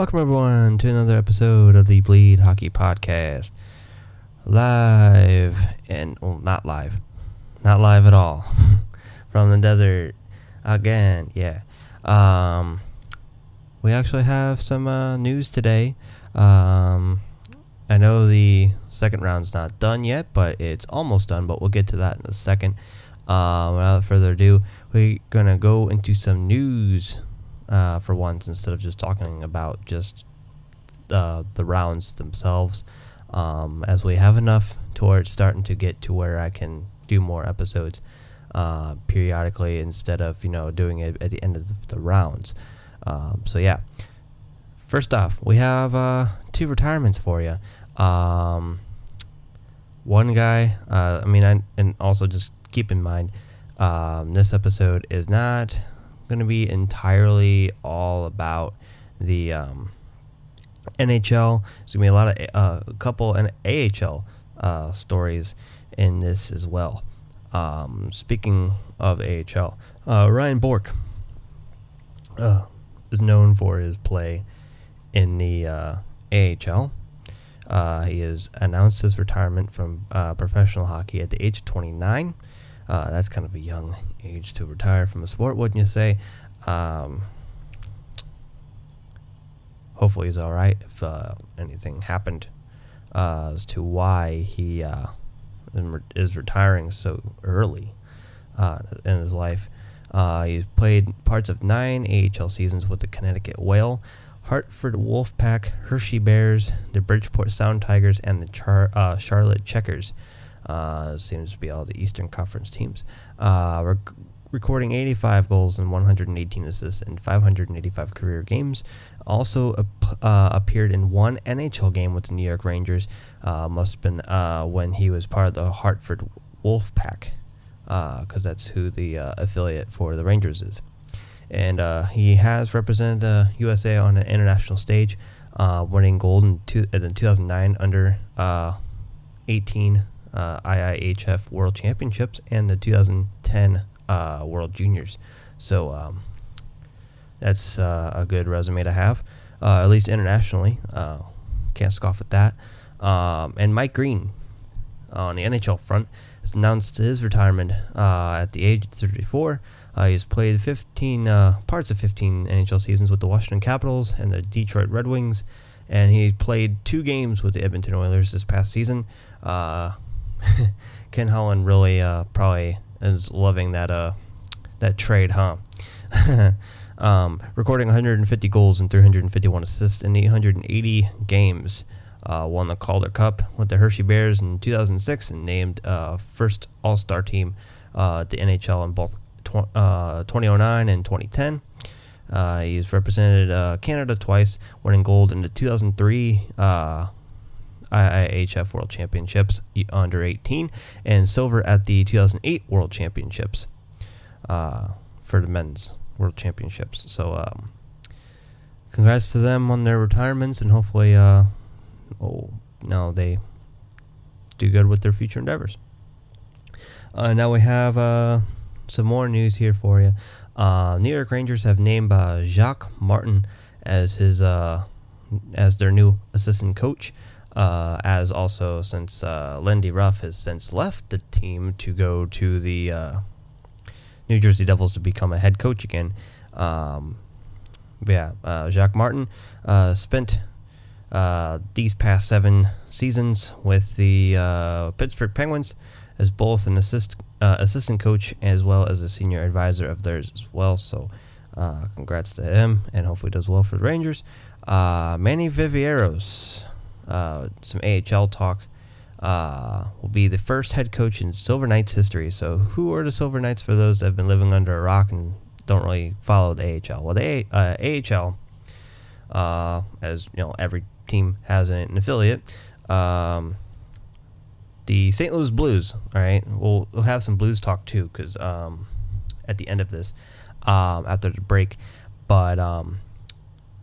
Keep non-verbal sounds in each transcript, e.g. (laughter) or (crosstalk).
Welcome, everyone, to another episode of the Bleed Hockey Podcast. Live, and, well, not live. Not live at all. (laughs) From the desert. Again, yeah. Um, we actually have some uh, news today. Um, I know the second round's not done yet, but it's almost done, but we'll get to that in a second. Uh, without further ado, we're going to go into some news uh, for once instead of just talking about just uh, the rounds themselves. Um, as we have enough towards starting to get to where I can do more episodes uh, periodically instead of you know doing it at the end of the, the rounds. Um, so yeah, first off, we have uh, two retirements for you. Um, one guy, uh, I mean, I, and also just keep in mind, um, this episode is not going to be entirely all about the um, NHL. There's going to be a lot of uh, a couple and AHL uh, stories in this as well. Um, speaking of AHL, uh, Ryan Bourque uh, is known for his play in the uh, AHL. Uh, he has announced his retirement from professional hockey at the age of 29. Uh, that's kind of a young age to retire from a sport, wouldn't you say? Um, hopefully, he's all right. If uh, anything happened uh, as to why he uh, is retiring so early uh, in his life, uh, he's played parts of nine AHL seasons with the Connecticut Whale. Hartford Wolfpack, Hershey Bears, the Bridgeport Sound Tigers, and the Char- Charlotte Checkers. Uh, seems to be all the Eastern Conference teams. Uh, rec- recording 85 goals and 118 assists in 585 career games. Also uh, appeared in one NHL game with the New York Rangers. Uh, must have been uh, when he was part of the Hartford Wolf Pack, because uh, that's who the affiliate for the Rangers is. And he has represented the USA on an international stage, winning gold in, two, in 2009 under 18 uh, IIHF World Championships and the 2010 uh, World Juniors. So um, that's uh, a good resume to have, uh, at least internationally. Uh, can't scoff at that. Um, and Mike Green on the NHL front has announced his retirement uh, at the age of 34. he's played 15 parts of 15 NHL seasons with the Washington Capitals and the Detroit Red Wings, and he played two games with the Edmonton Oilers this past season. Uh, (laughs) Ken Holland really uh, probably is loving that uh that trade, huh? (laughs) um, recording 150 goals and 351 assists in 880 games. Uh, won the Calder Cup with the Hershey Bears in 2006 and named uh, first All Star team uh, the NHL in both tw- uh, 2009 and 2010. Uh, he's represented uh, Canada twice, winning gold in the 2003 uh, IIHF World Championships under 18 and silver at the 2008 World Championships uh, for the men's World Championships. So, um, congrats to them on their retirements, and hopefully, uh, oh, no, they do good with their future endeavors. Uh, now we have uh, some more news here for you. Uh, New York Rangers have named uh, Jacques Martin as his uh, as their new assistant coach uh, as also since uh, Lindy Ruff has since left the team to go to the uh, New Jersey Devils to become a head coach again. Um, yeah, uh, Jacques Martin uh, spent uh, these past seven seasons with the Pittsburgh Penguins as both an assist, assistant coach as well as a senior advisor of theirs as well. So, congrats to him, and hopefully does well for the Rangers. Manny Viveiros uh, some AHL talk. Uh, will be the first head coach in Silver Knights history. So, who are the Silver Knights for those that have been living under a rock and don't really follow the AHL? Well, the uh, AHL, uh, as you know, every team has an affiliate. Um, the St. Louis Blues. All right, we'll, we'll have some Blues talk too, because um, at the end of this, um, after the break. But um,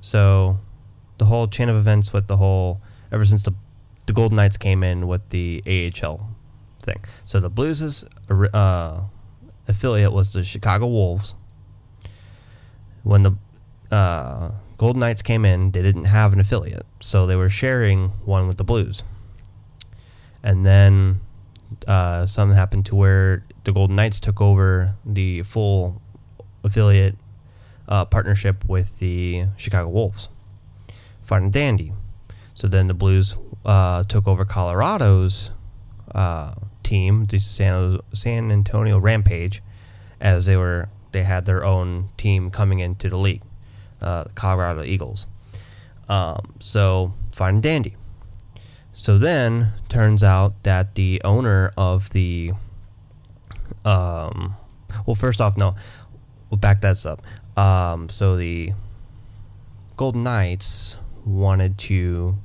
so the whole chain of events with the whole ever since the the Golden Knights came in with the AHL thing. So the Blues' uh, affiliate was the Chicago Wolves. When the uh, Golden Knights came in. They didn't have an affiliate, so they were sharing one with the Blues. And then uh, something happened to where the Golden Knights took over the full affiliate uh, partnership with the Chicago Wolves. Fine and dandy. So then the Blues uh, took over Colorado's uh, team, the San, San Antonio Rampage, as they were they had their own team coming into the league, uh, the Colorado Eagles. Um, so fine and dandy. So then turns out that the owner of the um, well, first off, no, we'll back that up. Um, so the Golden Knights wanted to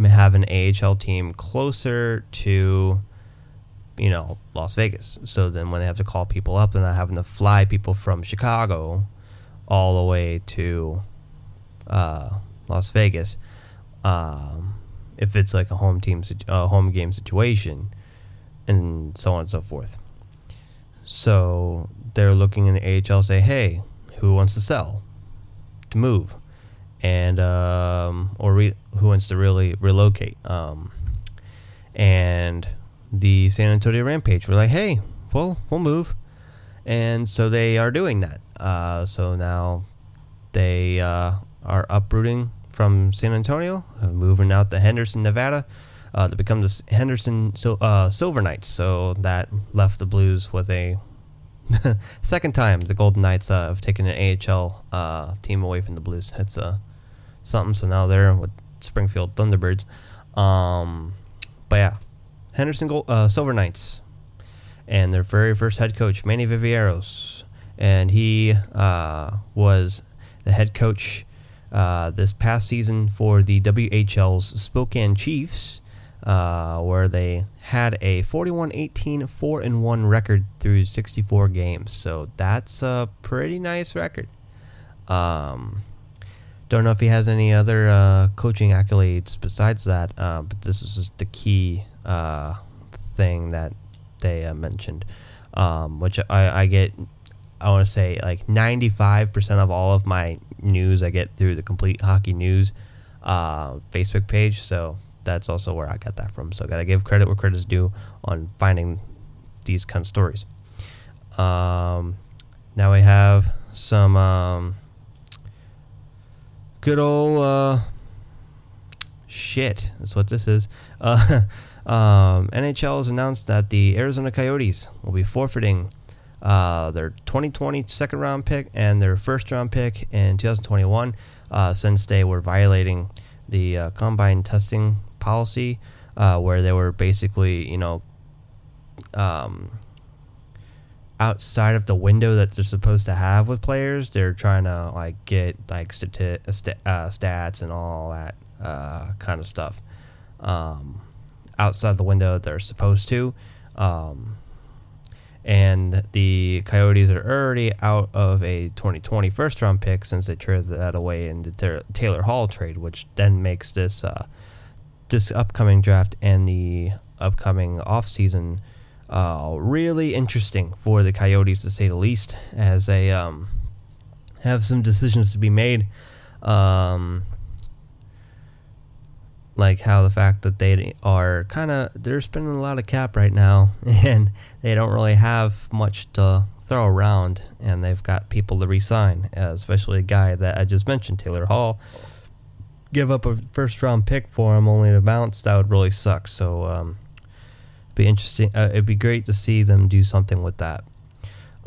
have an AHL team closer to, you know, Las Vegas. So then when they have to call people up, they're not having to fly people from Chicago all the way to uh, Las Vegas. Um, if it's like a home team, home game situation, and so on and so forth. So they're looking in the AHL, say, hey, who wants to sell, to move, and um, or re- who wants to really relocate. Um, and the San Antonio Rampage were like, hey, well, we'll move, and so they are doing that. Uh, so now they uh, are uprooting from San Antonio, uh, moving out to Henderson, Nevada. Uh, to become the Henderson uh, Silver Knights. So that left the Blues with a (laughs) second time the Golden Knights uh, have taken an AHL uh, team away from the Blues. It's uh, something. So now they're with Springfield Thunderbirds. Um, but yeah, Henderson Gold, uh, Silver Knights, and their very first head coach Manny Viveiros, and he uh, was the head coach uh, this past season for the WHL's Spokane Chiefs uh, where they had a 41-18 4-1 record through 64 games. So that's a pretty nice record. Um, don't know if he has any other uh, coaching accolades besides that, uh, but this is just the key uh, thing that they uh, mentioned, um, which I, I get. I want to say like 95% of all of my news I get through the Complete Hockey News uh, Facebook page. So that's also where I got that from. So I gotta give credit where credit's due on finding these kind of stories. Um, now we have some um, good old uh, shit. That's what this is. (laughs) Uh, um, NHL has announced that the Arizona Coyotes will be forfeiting uh, their 2020 second round pick and their first round pick in 2021 uh, since they were violating the uh, combine testing policy uh, where they were basically, you know, um, outside of the window that they're supposed to have with players. They're trying to like get like stati- st- uh, stats and all that uh, kind of stuff um, outside the window that they're supposed to. Um, and the Coyotes are already out of a 2020 first round pick since they traded that away in the Taylor Hall trade, which then makes this uh, this upcoming draft and the upcoming offseason uh, really interesting for the Coyotes to say the least, as they um, have some decisions to be made. Um, like how the fact that they are kind of they're spending a lot of cap right now (laughs) and they don't really have much to throw around and they've got people to resign especially a guy that i just mentioned taylor hall give up a first round pick for him only to bounce, that would really suck. So um, be interesting. Uh, it'd be great to see them do something with that.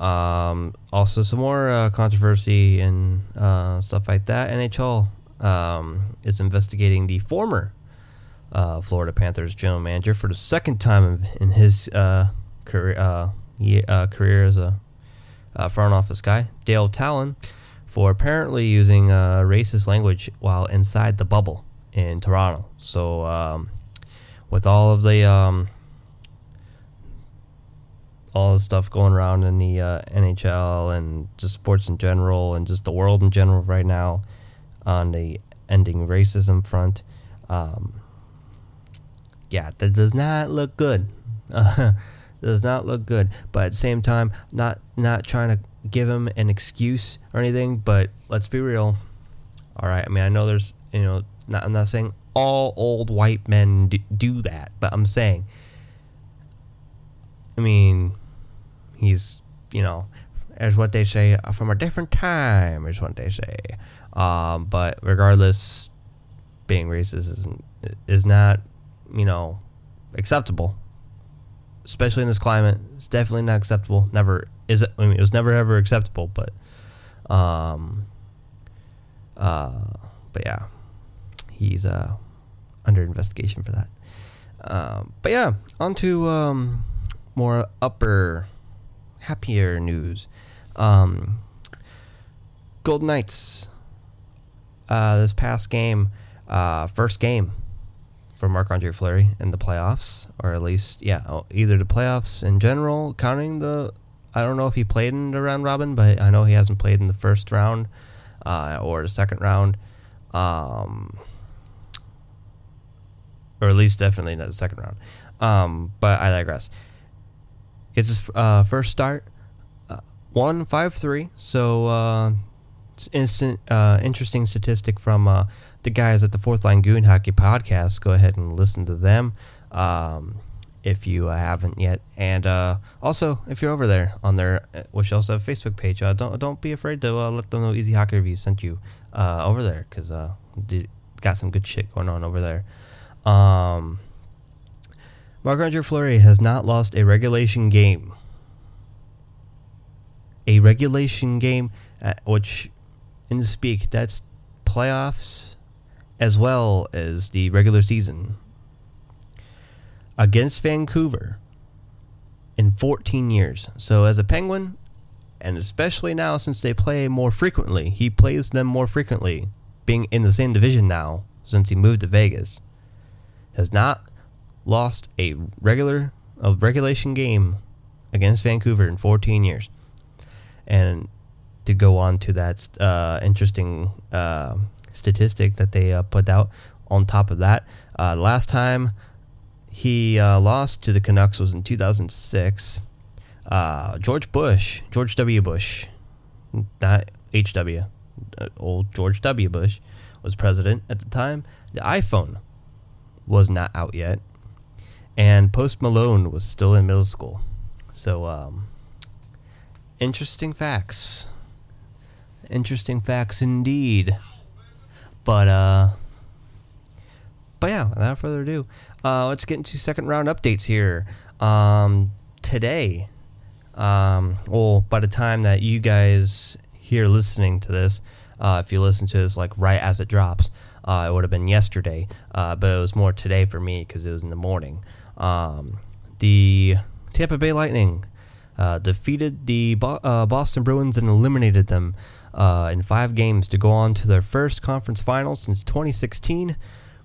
Um, also, some more uh, controversy and uh, stuff like that. NHL um, is investigating the former uh, Florida Panthers general manager for the second time in his uh, career, uh, career as a front office guy, Dale Tallon for apparently using uh, racist language while inside the bubble in Toronto. So, um, with all of the um, all the stuff going around in the uh, NHL and just sports in general and just the world in general right now on the ending racism front, um, yeah, that does not look good. (laughs) does not look good. But at the same time, not not trying to give him an excuse or anything, but let's be real. All right. I mean, I know there's, you know, not, I'm not saying all old white men do, do that, but I'm saying, I mean, he's, you know, as what they say, from a different time, is what they say. Um, but regardless, being racist isn't is not, you know, acceptable. Especially in this climate, it's definitely not acceptable. Never is it. I mean, it was never ever acceptable. But, um, uh, but yeah, he's uh under investigation for that. Um, but yeah, on to um more upper, happier news. Um, Golden Knights. Uh, this past game, uh, first game for Marc Andre Fleury in the playoffs, or at least, yeah, either the playoffs in general, counting the. I don't know if he played in the round robin, but I know he hasn't played in the first round uh, or the second round. Um, or at least definitely not the second round. Um, but I digress. Gets his uh, first start, uh, one five three. So uh, instant uh, interesting statistic from uh, the guys at the Fourth Line Goon Hockey Podcast. Go ahead and listen to them um, if you haven't yet. And uh, also, if you're over there on their, which also have Facebook page, don't don't be afraid to let them know Easy Hockey Review sent you over there because got some good shit going on over there. Um, Marc Andre Fleury has not lost a regulation game. A regulation game, which in speak, that's playoffs as well as the regular season against Vancouver in 14 years. So as a Penguin, and especially now since they play more frequently, he plays them more frequently, being in the same division now since he moved to Vegas, has not lost a regular a regulation game against Vancouver in 14 years. And to go on to that uh, interesting uh, statistic that they uh, put out, on top of that, uh, last time he uh, lost to the Canucks was in 2006. Uh, George Bush, George W. Bush, not H.W., old George W. Bush, was president at the time. The iPhone was not out yet and Post Malone was still in middle school. So, um, interesting facts. Interesting facts indeed. But, uh, but yeah, without further ado, uh, let's get into second round updates here. Um, today, um, well, by the time that you guys here listening to this, uh, if you listen to this like right as it drops, uh, it would have been yesterday, uh, but it was more today for me because it was in the morning. Um, the Tampa Bay Lightning uh, defeated the Bo- uh, Boston Bruins and eliminated them uh, in five games to go on to their first conference final since 2016,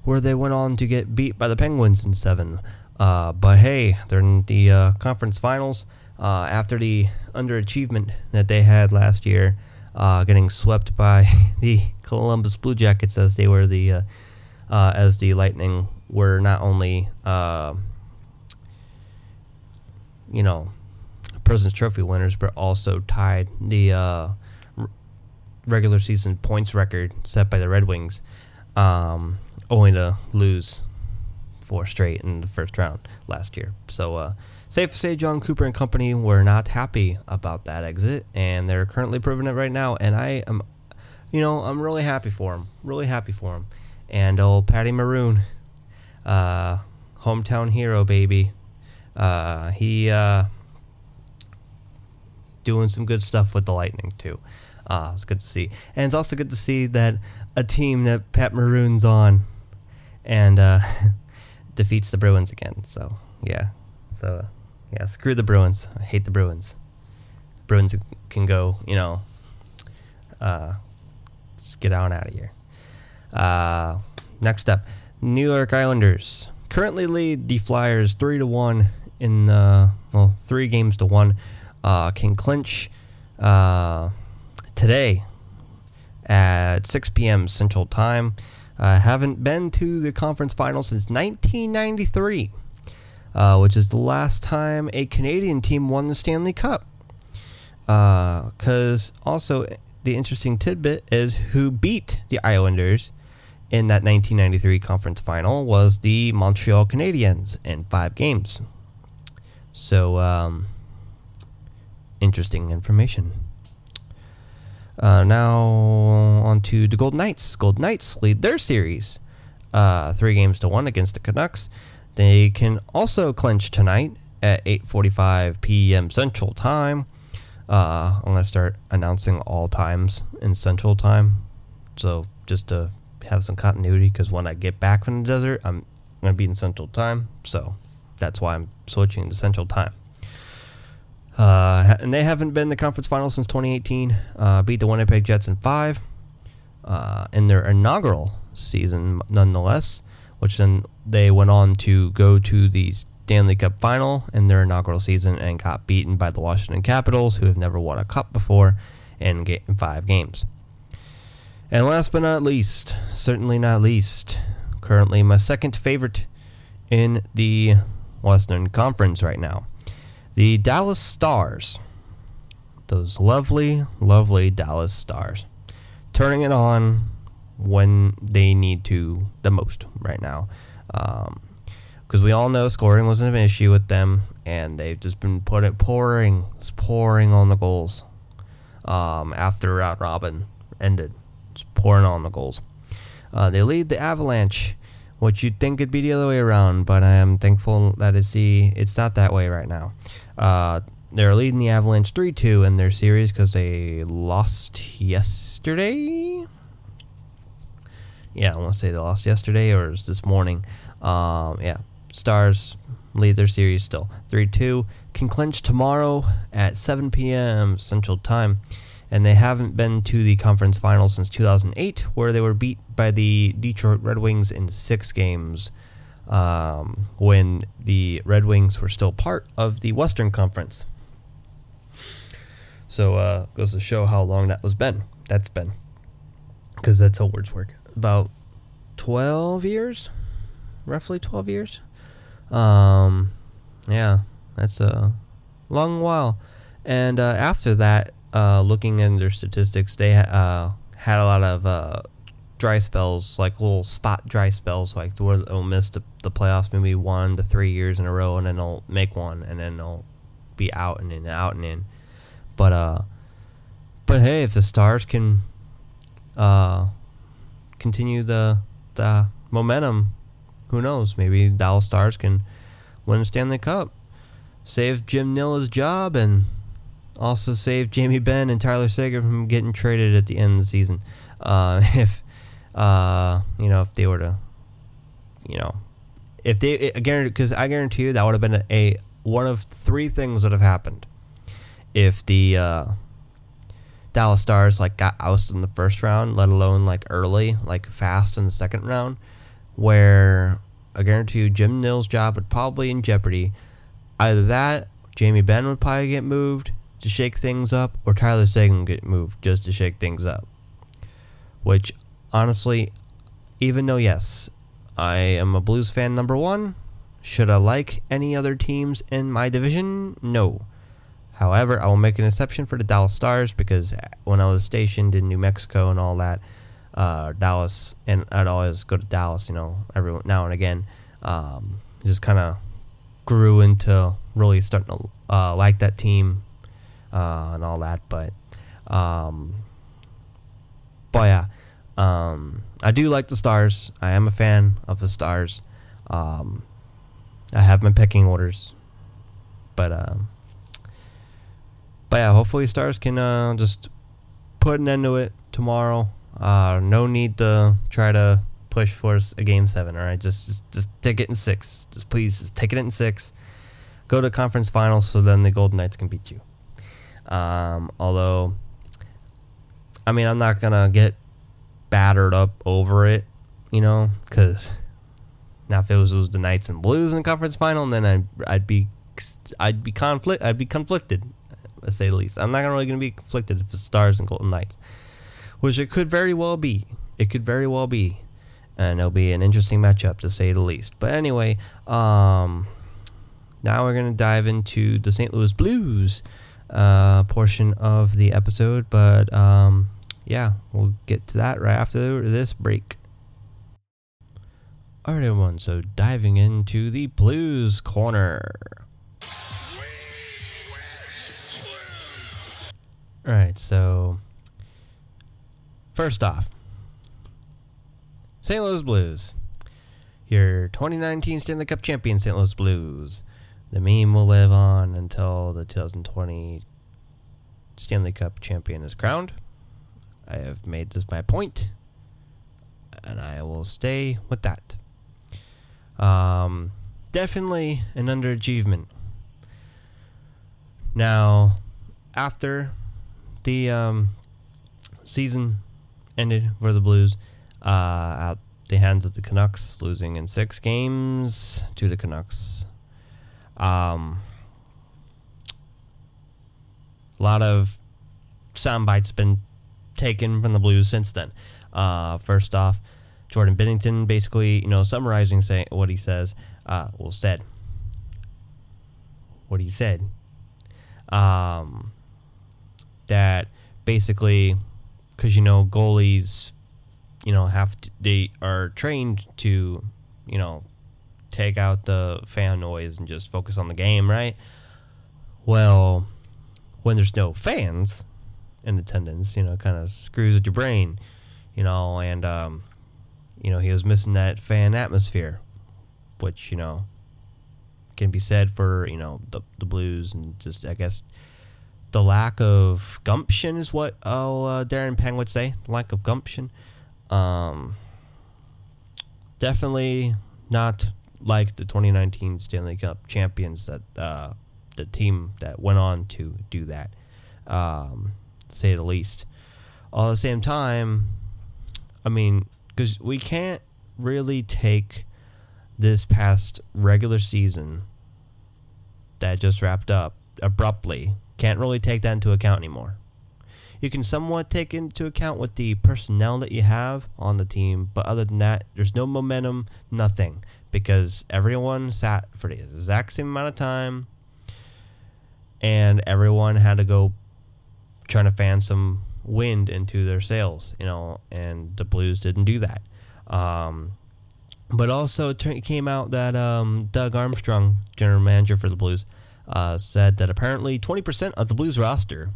where they went on to get beat by the Penguins in seven. Uh, but hey, they're in the uh, conference finals uh, after the underachievement that they had last year, getting swept by (laughs) the Columbus Blue Jackets as they were the as the Lightning were not only you know, President's Trophy winners, but also tied the uh, regular season points record set by the Red Wings, um, only to lose four straight in the first round last year. So, uh, safe to say, Jon Cooper and company were not happy about that exit, and they're currently proving it right now. And I am, you know, I'm really happy for him. Really happy for him. And old Patty Maroon, uh, hometown hero, baby. Uh, he uh, doing some good stuff with the Lightning too. Uh, it's good to see, and it's also good to see that a team that Pat Maroon's on and uh, (laughs) defeats the Bruins again. So yeah, so yeah, screw the Bruins. I hate the Bruins. Bruins can go, you know, uh, just get on out of here. Uh, next up, New York Islanders currently lead the Flyers three to one in uh, well three games to one. Uh, can clinch uh, today at 6 p.m. Central Time. Haven't been to the conference final since 1993, uh, which is the last time a Canadian team won the Stanley Cup. Because uh, also the interesting tidbit is who beat the Islanders in that 1993 conference final was the Montreal Canadiens in five games. So, um, interesting information. Uh, now on to the Golden Knights. Golden Knights lead their series uh, three games to one against the Canucks. They can also clinch tonight at 8:45 p.m. Central Time. Uh, I'm gonna start announcing all times in Central Time, so just to have some continuity. Because when I get back from the desert, I'm gonna be in Central Time, so that's why I'm switching to Central Time. Uh, and they haven't been the conference final since 2018. Uh, beat the Winnipeg Jets in five uh, in their inaugural season, nonetheless. Which then they went on to go to the Stanley Cup final in their inaugural season and got beaten by the Washington Capitals, who have never won a cup before, in, in five games. And last but not least, certainly not least, currently my second favorite in the Western Conference right now. The Dallas Stars. Those lovely, lovely Dallas Stars. Turning it on when they need to the most right now. Because um, we all know scoring wasn't an issue with them, and they've just been put it pouring, just pouring on the goals um, after round robin ended, just pouring on the goals. Uh, they lead the Avalanche, which you'd think it'd be the other way around, but I am thankful that it's the it's not that way right now. Uh, they're leading the Avalanche 3 2 in their series because they lost yesterday. Yeah, I want to say they lost yesterday or it was this morning. Um, yeah, Stars lead their series still 3 2. Can clinch tomorrow at 7 p.m. Central Time. And they haven't been to the conference final since 2008, where they were beat by the Detroit Red Wings in six games um, when the Red Wings were still part of the Western Conference. So uh, goes to show how long that was been. That's been because that's how words work. About twelve years, roughly twelve years. Um, yeah, that's a long while. And uh, after that, uh, looking at their statistics, they uh, had a lot of uh, dry spells, like little spot dry spells, like where they'll miss the, the playoffs maybe one to three years in a row, and then they'll make one, and then they'll be out and in, out and in. But uh, but hey, if the Stars can uh continue the the momentum, who knows? Maybe Dallas Stars can win Stanley Cup, save Jim Nill's job, and also save Jamie Benn and Tyler Seguin from getting traded at the end of the season. Uh, (laughs) if uh, you know, if they were to, you know, if they again, because I guarantee you that would have been a, a, one of three things that have happened if the uh, Dallas Stars like got ousted in the first round, let alone like early, like fast in the second round, where I guarantee you Jim Nill's job would probably in jeopardy. Either that, Jamie Benn would probably get moved to shake things up, or Tyler Seguin get moved just to shake things up. Which honestly, even though, yes, I am a Blues fan number one, should I like any other teams in my division? No. However, I will make an exception for the Dallas Stars because when I was stationed in New Mexico and all that, uh, Dallas, and I'd always go to Dallas, you know, every now and again, um, just kind of grew into really starting to uh, like that team uh, and all that. But, um, but yeah, um, I do like the Stars. I am a fan of the Stars. Um, I have my pecking orders, but um, but yeah, hopefully Stars can uh, just put an end to it tomorrow. Uh, no need to try to push for a game seven. All right, just, just just take it in six. Just please just take it in six. Go to conference finals so then the Golden Knights can beat you. Um, although, I mean, I'm not gonna get battered up over it, you know, because now if it was, it was the Knights and Blues in the conference final, then I'd, I'd be I'd be conflict I'd be conflicted, to say the least. I'm not really gonna be conflicted if it's Stars and Golden Knights, which it could very well be. It could very well be, and it'll be an interesting matchup to say the least. But anyway, um, now we're gonna dive into the St. Louis Blues uh, portion of the episode, but um yeah, we'll get to that right after this break. Alright, everyone, so diving into the Blues Corner. Alright, so first off, St. Louis Blues. Your 2019 Stanley Cup champion, St. Louis Blues. The meme will live on until the 2020 Stanley Cup champion is crowned. I have made this my point, and I will stay with that. Um, definitely an underachievement. Now, after the um, season ended for the Blues, uh, at the hands of the Canucks, losing in six games to the Canucks. Um, a lot of sound bites been taken from the Blues since then. Uh, first off, Jordan Binnington basically, you know, summarizing saying what he says, uh, well said. What he said. Um, that basically, because you know goalies, you know, have to, they are trained to, you know, take out the fan noise and just focus on the game, right? Well, when there's no fans in attendance, you know, kind of screws with your brain, you know, and um, you know, he was missing that fan atmosphere, which, you know, can be said for, you know, the, the blues and just, I guess, the lack of gumption is what oh, uh, Darren Pang would say. Lack of gumption. Um, definitely not like the 2019 Stanley Cup champions that uh, the team that went on to do that, um, say the least. All at the same time, I mean, because we can't really take this past regular season that just wrapped up abruptly. Can't really take that into account anymore. You can somewhat take into account with the personnel that you have on the team, but other than that, there's no momentum, nothing, because everyone sat for the exact same amount of time, and everyone had to go trying to fan some wind into their sails, you know, and the Blues didn't do that. Um, but also, it came out that um, Doug Armstrong, general manager for the Blues, uh, said that apparently 20% of the Blues roster,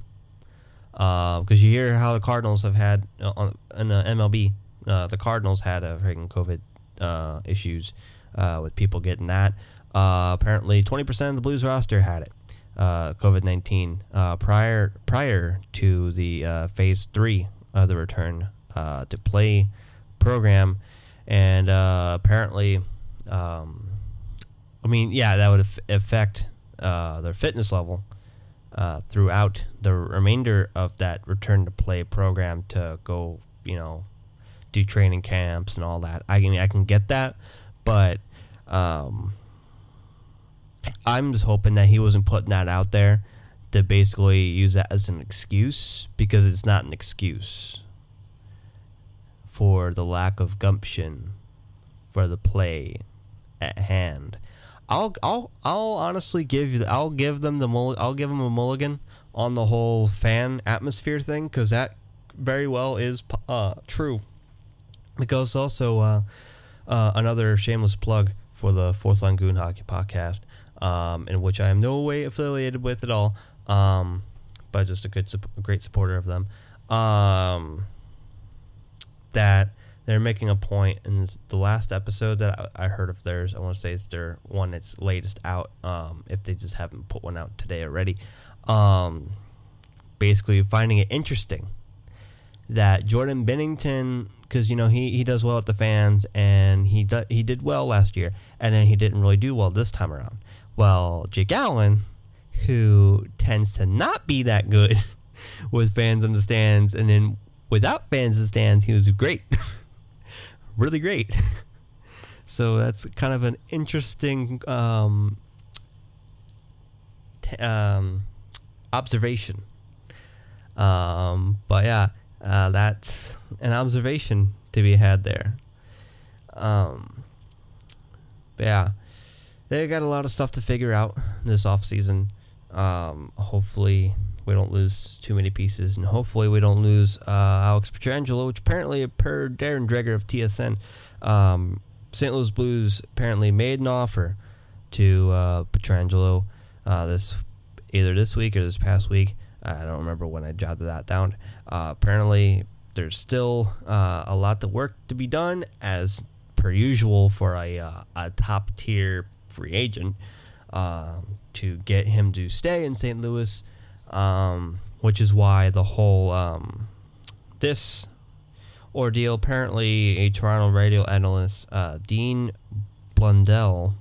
because uh, you hear how the Cardinals have had uh, in the MLB, uh, the Cardinals had a freaking COVID uh, issues uh, with people getting that. apparently, 20% of the Blues roster had it uh, COVID nineteen uh, prior prior to the uh, phase three of the return uh, to play program, and uh, apparently, um, I mean, yeah, that would af- affect uh, their fitness level throughout the remainder of that return to play program to go, you know, do training camps and all that. I can I can get that, but. Um, I'm just hoping that he wasn't putting that out there to basically use that as an excuse because it's not an excuse for the lack of gumption for the play at hand. I'll I'll I'll honestly give you I'll give them the I'll give them a mulligan on the whole fan atmosphere thing because that very well is uh, true. Because also uh, uh, another shameless plug for the Fourth Line Goon Hockey Podcast um, in which I am no way affiliated with at all, um, but just a good, a great supporter of them. Um, that they're making a point in the last episode that I, I heard of theirs. I want to say it's their one that's latest out. Um, if they just haven't put one out today already, um, basically finding it interesting that Jordan Binnington, because you know he, he does well at the fans, and he do, he did well last year, and then he didn't really do well this time around. Well, Jake Allen, who tends to not be that good (laughs) with fans in the stands, and then without fans in the stands, he was great. (laughs) really great. (laughs) so that's kind of an interesting um, t- um, observation. Um, but yeah, uh, that's an observation to be had there. Um, yeah they got a lot of stuff to figure out this off season. Um, hopefully, we don't lose too many pieces, and hopefully we don't lose uh, Alex Pietrangelo, which apparently, per Darren Dreger of TSN, um, St. Louis Blues apparently made an offer to uh, Pietrangelo uh, this either this week or this past week. I don't remember when I jotted that down. Uh, apparently, there's still uh, a lot of work to be done, as per usual for a, uh, a top tier free agent um, to get him to stay in St. Louis, um, which is why the whole um, this ordeal. Apparently, a Toronto radio analyst, uh, Dean Blundell,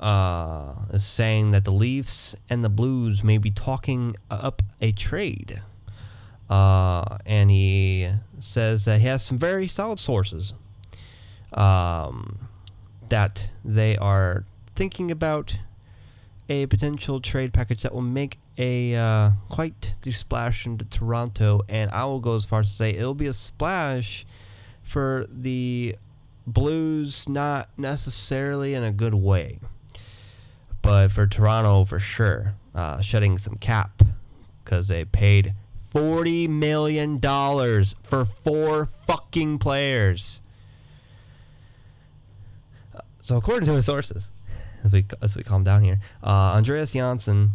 uh, is saying that the Leafs and the Blues may be talking up a trade. Uh, and he says that he has some very solid sources um, that they are thinking about a potential trade package that will make a uh, quite the splash into Toronto, and I will go as far as to say it'll be a splash for the Blues, not necessarily in a good way, but for Toronto for sure, uh, shedding some cap because they paid forty million dollars for four fucking players. So according to his sources, as we as we calm down here, uh, Andreas Johnsson,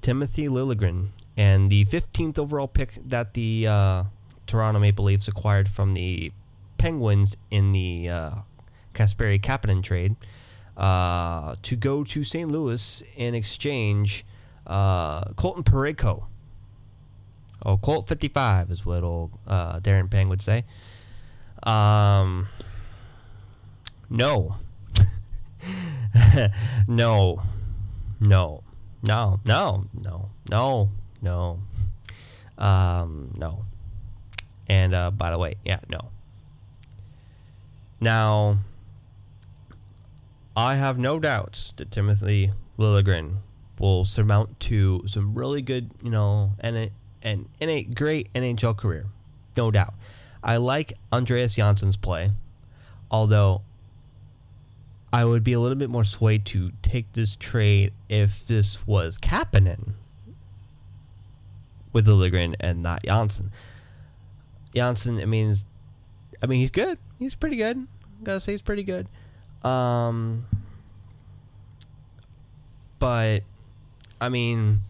Timothy Liljegren, and the 15th overall pick that the uh, Toronto Maple Leafs acquired from the Penguins in the uh, Kasperi Kapanen trade uh, to go to St. Louis in exchange uh, Colton Parayko. Oh, Colt 55 is what old uh, Darren Pang would say. Um, no. (laughs) no. No. No. No. No. No. No. Um, no. And uh, by the way, yeah, no. Now, I have no doubts that Timothy Liljegren will surmount to some really good, you know, and a, and in a great NHL career, no doubt. I like Andreas Johnsson's play, although I would be a little bit more swayed to take this trade if this was Kapanen with Liljegren and not Johnsson. Johnsson, I mean, I mean he's good. He's pretty good. Gotta say he's pretty good. Um, but I mean,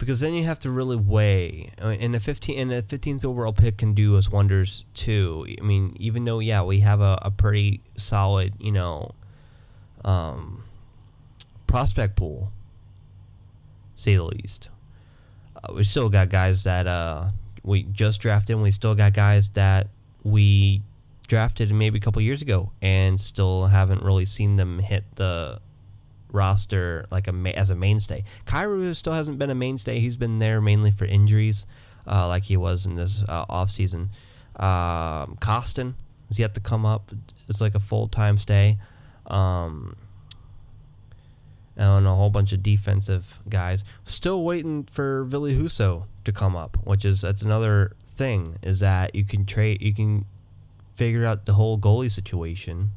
because then you have to really weigh. And a fifteen and the fifteenth overall pick can do us wonders too. I mean, even though yeah, we have a, a pretty solid, you know, um, prospect pool, say the least. Uh, we still got guys that uh, we just drafted. and We still got guys that we drafted maybe a couple years ago and still haven't really seen them hit the roster like a as a mainstay. Kyrou still hasn't been a mainstay. He's been there mainly for injuries, uh, like he was in this uh, off season. Um, Kostin has yet to come up. It's like a full time stay. Um, and a whole bunch of defensive guys. Still waiting for Ville Husso to come up, which is that's another thing is that you can trade you can figure out the whole goalie situation.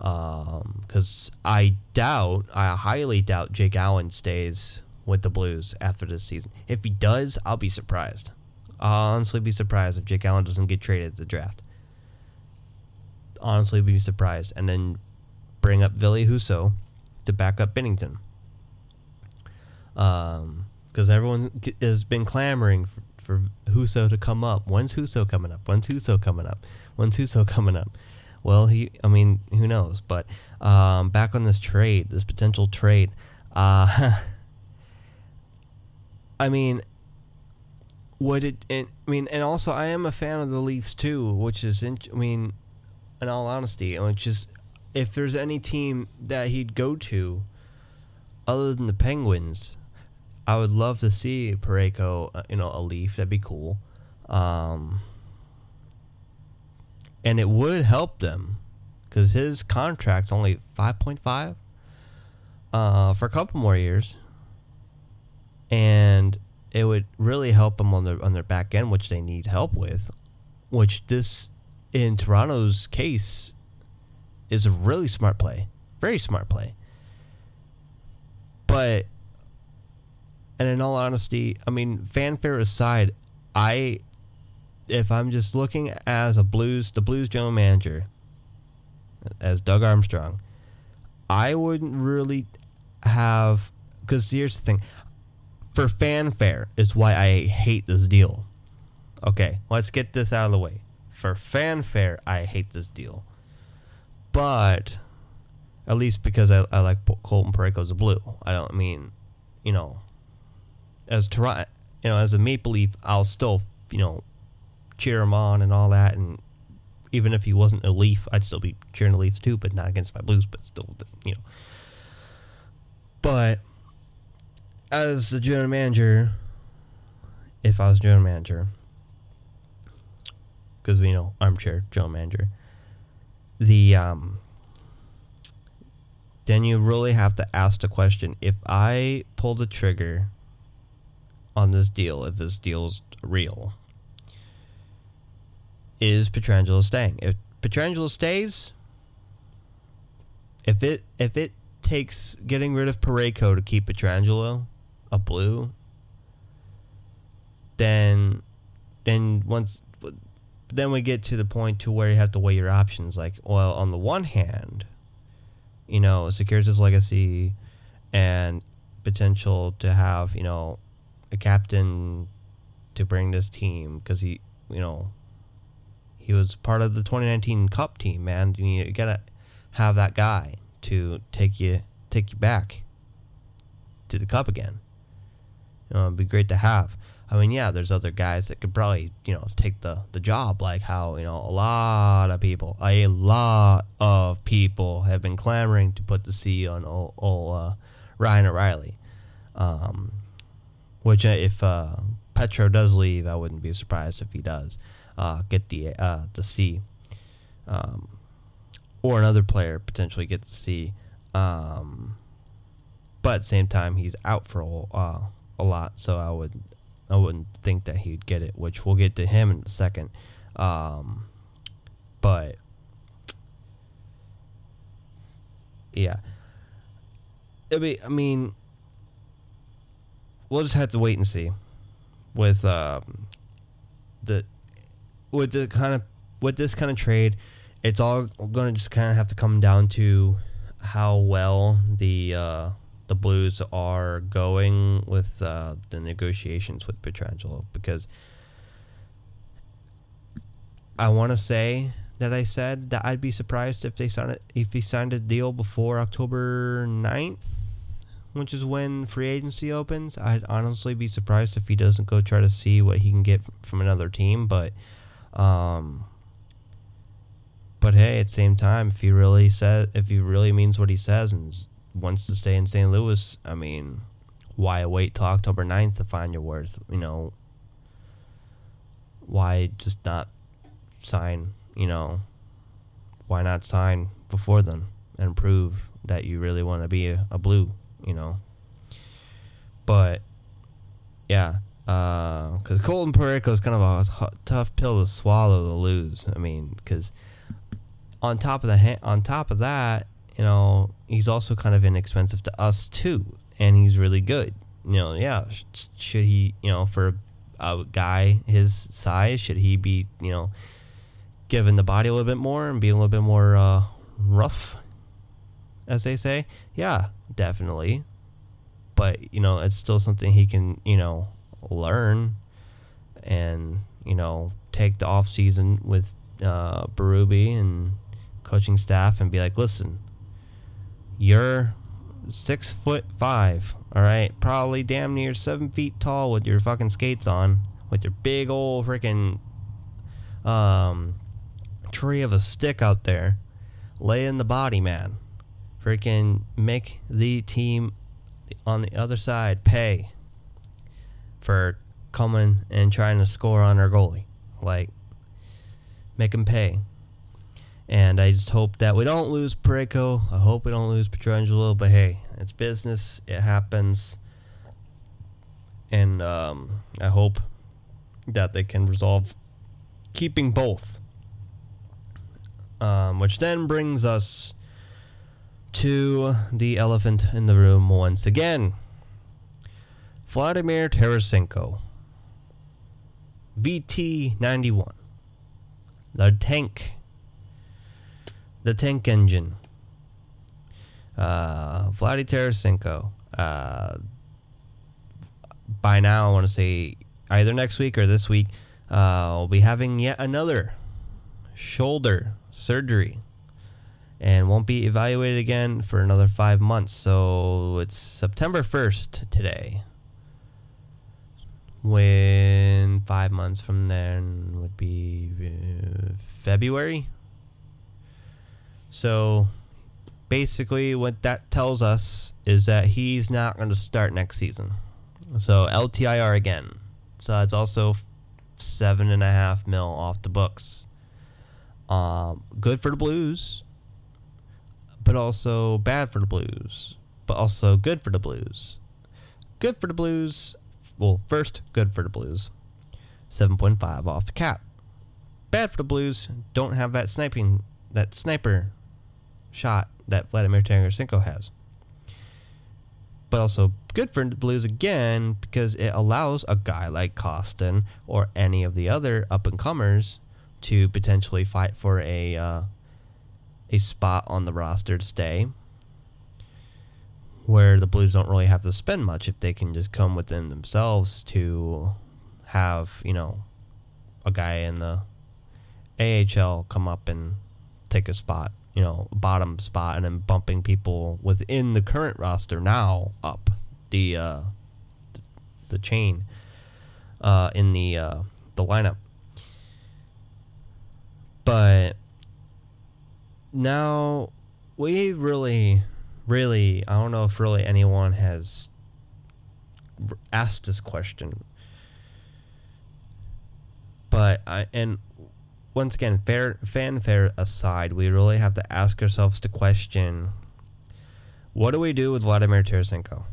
Because um, I doubt, I highly doubt Jake Allen stays with the Blues after this season. If he does, I'll be surprised. I'll honestly be surprised if Jake Allen doesn't get traded at the draft. Honestly, be surprised. And then bring up Ville Husso to back up Binnington. Um, because everyone has been clamoring for, for Husso to come up. When's Husso coming up? When's Husso coming up? When's Husso coming up? Well, he, I mean, who knows? But um, back on this trade, this potential trade. Uh, (laughs) I mean, would it? And, I mean, and also, I am a fan of the Leafs too, which is, in, I mean, in all honesty, which is if there's any team that he'd go to other than the Penguins, I would love to see Parayko, uh, you know, a Leaf. That'd be cool. Um, and it would help them because his contract's only 5.5 uh, for a couple more years. And it would really help them on their on their back end, which they need help with. Which this, in Toronto's case, is a really smart play. Very smart play. But and in all honesty, I mean, fanfare aside, I, if I'm just looking as a Blues, the Blues general manager, as Doug Armstrong, I wouldn't really have, because here's the thing, for fanfare is why I hate this deal. Okay, let's get this out of the way. For fanfare, I hate this deal. But at least because I, I like Colton Parayko's a blue. I don't mean, you know, as Toronto, you know, as a Maple Leaf, I'll still, you know, cheer him on and all that. And even if he wasn't a Leaf, I'd still be cheering the Leafs too, but not against my Blues, but still, you know. But as the general manager, if I was general manager, because we know armchair general manager, the um, then you really have to ask the question: if I pull the trigger on this deal, if this deal's real, is Pietrangelo staying? If Pietrangelo stays, if it if it takes getting rid of Parayko to keep Pietrangelo a blue, then then once then we get to the point to where you have to weigh your options. Like, well, on the one hand, you know, secures his legacy and potential to have, you know, a captain to bring this team because he, you know, he was part of the 2019 Cup team, man. You, gotta have that guy to take you take you back to the Cup again. You know, it'd be great to have. I mean, yeah, there's other guys that could probably, you know, take the, the job, like how, you know, a lot of people, a lot of people have been clamoring to put the C on old uh, Ryan O'Reilly. Um, which, uh, if uh, Petro does leave, I wouldn't be surprised if he does uh, get the uh, the C. Um, or another player potentially get the C. Um, but at the same time, he's out for a, uh, a lot, so I would I wouldn't think that he'd get it, which we'll get to him in a second. Um, but yeah, it'll be. I mean, we'll just have to wait and see with um, the with the kind of with this kind of trade. It's all going to just kind of have to come down to how well the uh, the Blues are going with uh, the negotiations with Pietrangelo because I want to say that I said that I'd be surprised if they signed it if he signed a deal before October 9th, which is when free agency opens. I'd honestly be surprised if he doesn't go try to see what he can get from another team, but um but hey, at the same time, if he really says if he really means what he says and wants to stay in St. Louis, I mean, why wait till October 9th to find your worth? You know, why just not sign, you know, why not sign before then and prove that you really want to be a, a blue, you know? But, yeah, because uh, Colton Parayko is kind of a tough pill to swallow to lose. I mean, because on top of the ha- on top of that, you know, he's also kind of inexpensive to us too, and he's really good. You know, yeah, should he, you know, for a guy his size, should he be, you know, given the body a little bit more and be a little bit more uh, rough, as they say? Yeah, definitely. But you know, it's still something he can, you know, learn, and you know, take the off season with uh, Berube and coaching staff and be like, listen, you're six foot five, all right? Probably damn near seven feet tall with your fucking skates on, with your big old freaking um, tree of a stick out there. Lay in the body, man. Freaking make the team on the other side pay for coming and trying to score on our goalie. Like, make him pay. And I just hope that we don't lose Parayko. I hope we don't lose Pietrangelo. But hey, it's business. It happens. And um, I hope that they can resolve keeping both. Um, which then brings us to the elephant in the room once again. Vladimir Tarasenko, VT91, the tank, the tank engine. Uh, Vladimir Tarasenko. Uh, by now, I want to say either next week or this week, uh, we'll be having yet another shoulder surgery and won't be evaluated again for another five months. So it's September 1st today. When five months from then would be uh, February. So basically, what that tells us is that he's not going to start next season. So LTIR again. So it's also seven and a half mil off the books. Um, good for the Blues, but also bad for the Blues, but also good for the Blues. Good for the Blues. Well, first, good for the Blues. 7.5 off the cap. Bad for the Blues. Don't have that sniping, that sniper shot that Vladimir Tarasenko has but also good for the Blues again because it allows a guy like Kostin or any of the other up and comers to potentially fight for a uh, a spot on the roster to stay. Where the Blues don't really have to spend much if they can just come within themselves to have you know a guy in the AHL come up and take a spot you know, bottom spot and then bumping people within the current roster now up the uh, the chain uh, in the uh, the lineup. But now we really, really, I don't know if really anyone has asked this question. But I and once again, fair fanfare aside, we really have to ask ourselves the question: What do we do with Vladimir Tarasenko?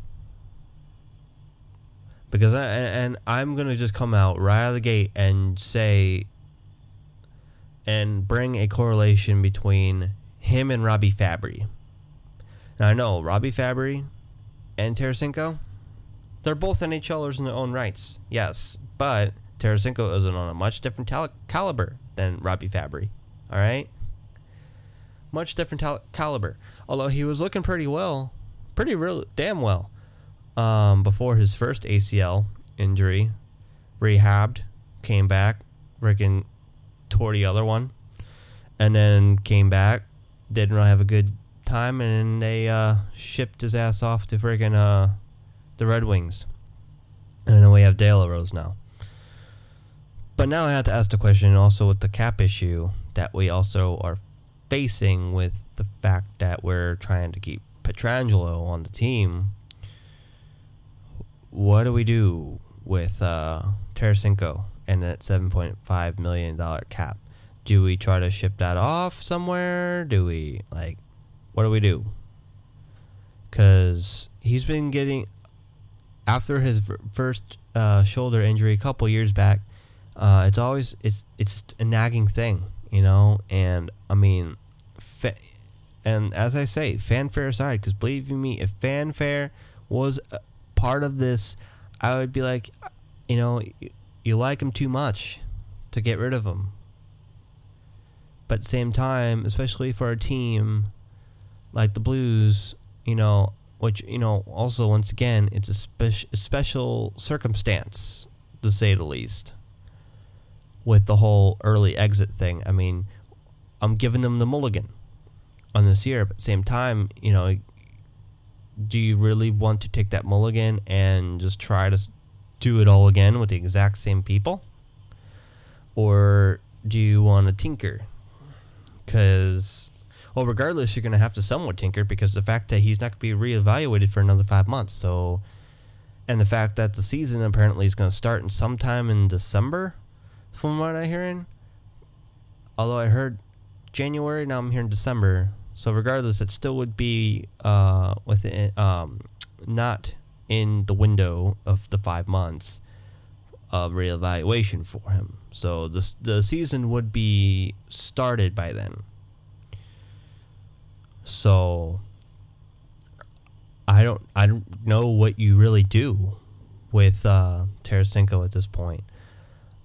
Because I, and I'm gonna just come out right out of the gate and say and bring a correlation between him and Robbie Fabbri. Now I know Robbie Fabbri and Tarasenko, they're both NHLers in their own rights, yes, but Tarasenko isn't on a much different tal- caliber than Robbie Fabbri. All right, much different tal- caliber. Although he was looking pretty well, pretty real damn well, um, before his first ACL injury, rehabbed, came back, freaking tore the other one, and then came back, didn't really have a good time, and they uh, shipped his ass off to freaking uh, the Red Wings. And then we have De La Rose now. But now I have to ask the question also with the cap issue that we also are facing with the fact that we're trying to keep Pietrangelo on the team. What do we do with uh, Tarasenko and that $7.5 million cap? Do we try to ship that off somewhere? Do we, like, what do we do? Because he's been getting, after his first uh, shoulder injury a couple years back, uh, it's always it's it's a nagging thing, you know. And I mean, fa- and as I say, fanfare aside, because believe me, if fanfare was part of this, I would be like, you know, you, you like him too much to get rid of him. But same time, especially for a team like the Blues, you know, which you know, also once again, it's a, spe- a special circumstance to say the least with the whole early exit thing. I mean, I'm giving them the mulligan on this year, but same time, you know, do you really want to take that mulligan and just try to do it all again with the exact same people? Or do you want to tinker? Because, well, regardless, you're going to have to somewhat tinker because the fact that he's not going to be reevaluated for another five months. So, and the fact that the season apparently is going to start in sometime in December from what I'm hearing. Although I heard January, now I'm hearing December. So regardless, it still would be uh, within um, not in the window of the five months of reevaluation for him. So the the season would be started by then. So I don't I don't know what you really do with uh, Tarasenko at this point.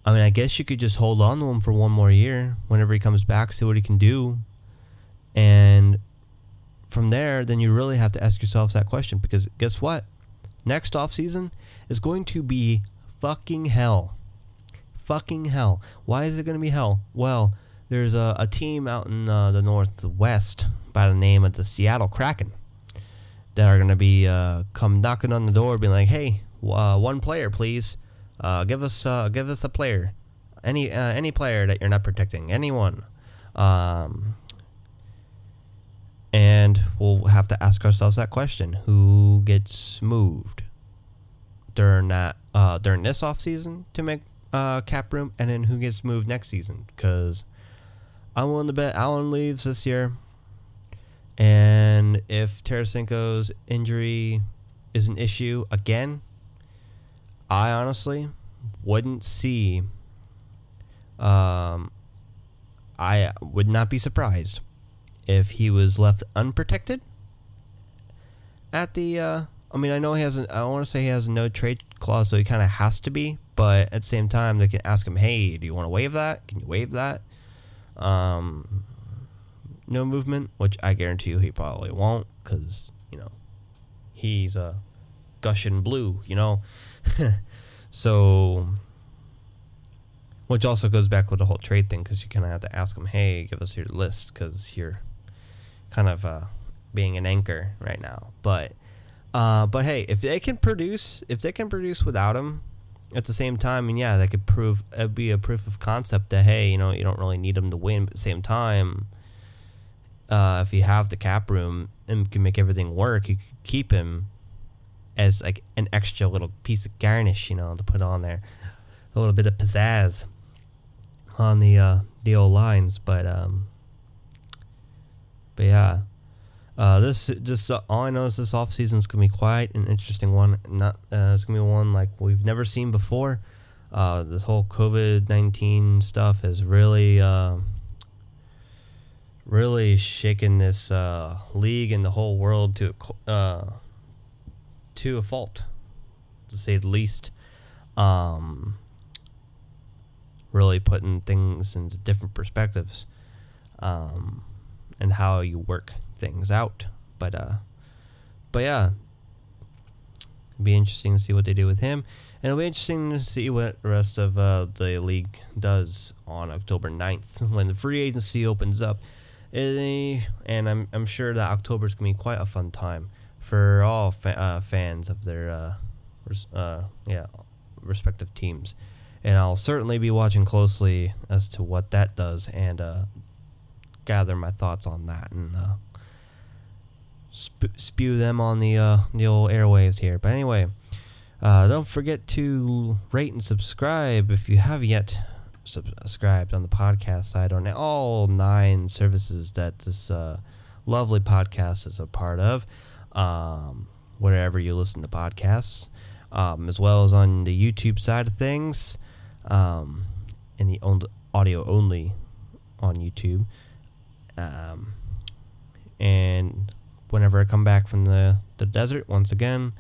I mean, I guess you could just hold on to him for one more year. Whenever he comes back, see what he can do, and from there, then you really have to ask yourselves that question because guess what? Next off season is going to be fucking hell. Fucking hell. Why is it going to be hell? Well, there's a, a team out in uh, the northwest by the name of the Seattle Kraken that are going to be uh, come knocking on the door, being like, "Hey, uh, one player, please. Uh, give us uh, give us a player, any uh, any player that you're not protecting, anyone." Um, and we'll have to ask ourselves that question: Who gets moved during that uh, during this off season to make cap room, and then who gets moved next season? Because I'm willing to bet Allen leaves this year. And if Tarasenko's injury is an issue again, I honestly wouldn't see. Um, I would not be surprised if he was left unprotected at the. Uh, I mean, I know he has. An, I want to say he has a no trade clause, so he kind of has to be. But at the same time, they can ask him, "Hey, do you want to waive that? Can you waive that?" Um, no movement, which I guarantee you he probably won't, because you know he's a gushing blue, you know. (laughs) so, which also goes back with the whole trade thing, because you kind of have to ask him, "Hey, give us your list," because you're kind of uh, being an anchor right now. But, uh, but hey, if they can produce, if they can produce without him, at the same time, and yeah, that could prove it'd be a proof of concept that hey, you know, you don't really need him to win, but at the same time, uh, if you have the cap room and can make everything work, you could keep him as like an extra little piece of garnish, you know, to put on there, a little bit of pizzazz on the uh, the old lines, but um, but yeah. Uh, this just uh, all I know is this off season is gonna be quite an interesting one. Not uh, it's gonna be one like we've never seen before. Uh, this whole COVID nineteen stuff has really, uh, really shaken this uh, league and the whole world to uh, to a fault, to say the least. Um, really putting things into different perspectives, um, and how you work things out. But uh, but yeah, it'll be interesting to see what they do with him, and it'll be interesting to see what the rest of uh, the league does on October 9th (laughs) when the free agency opens up. And I'm I'm sure that October is gonna be quite a fun time for all fa- uh, fans of their uh, res- uh, yeah respective teams. And I'll certainly be watching closely as to what that does and uh, gather my thoughts on that and uh, sp- spew them on the uh, the old airwaves here. But anyway, don't forget to rate and subscribe if you have yet subscribed on the podcast side on all nine services that this uh, lovely podcast is a part of. Um, wherever you listen to podcasts, um, as well as on the YouTube side of things, um, in the on- audio only on YouTube. Um, and whenever I come back from the, the desert, once again,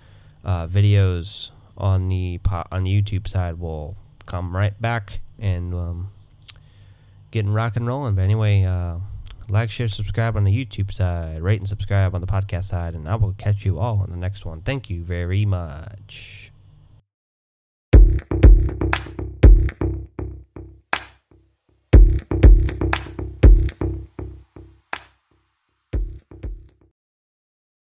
uh, videos on the po- on the YouTube side will come right back and um, getting rock and rolling. But anyway, uh, like, share, subscribe on the YouTube side, rate and subscribe on the podcast side, and I will catch you all on the next one. Thank you very much.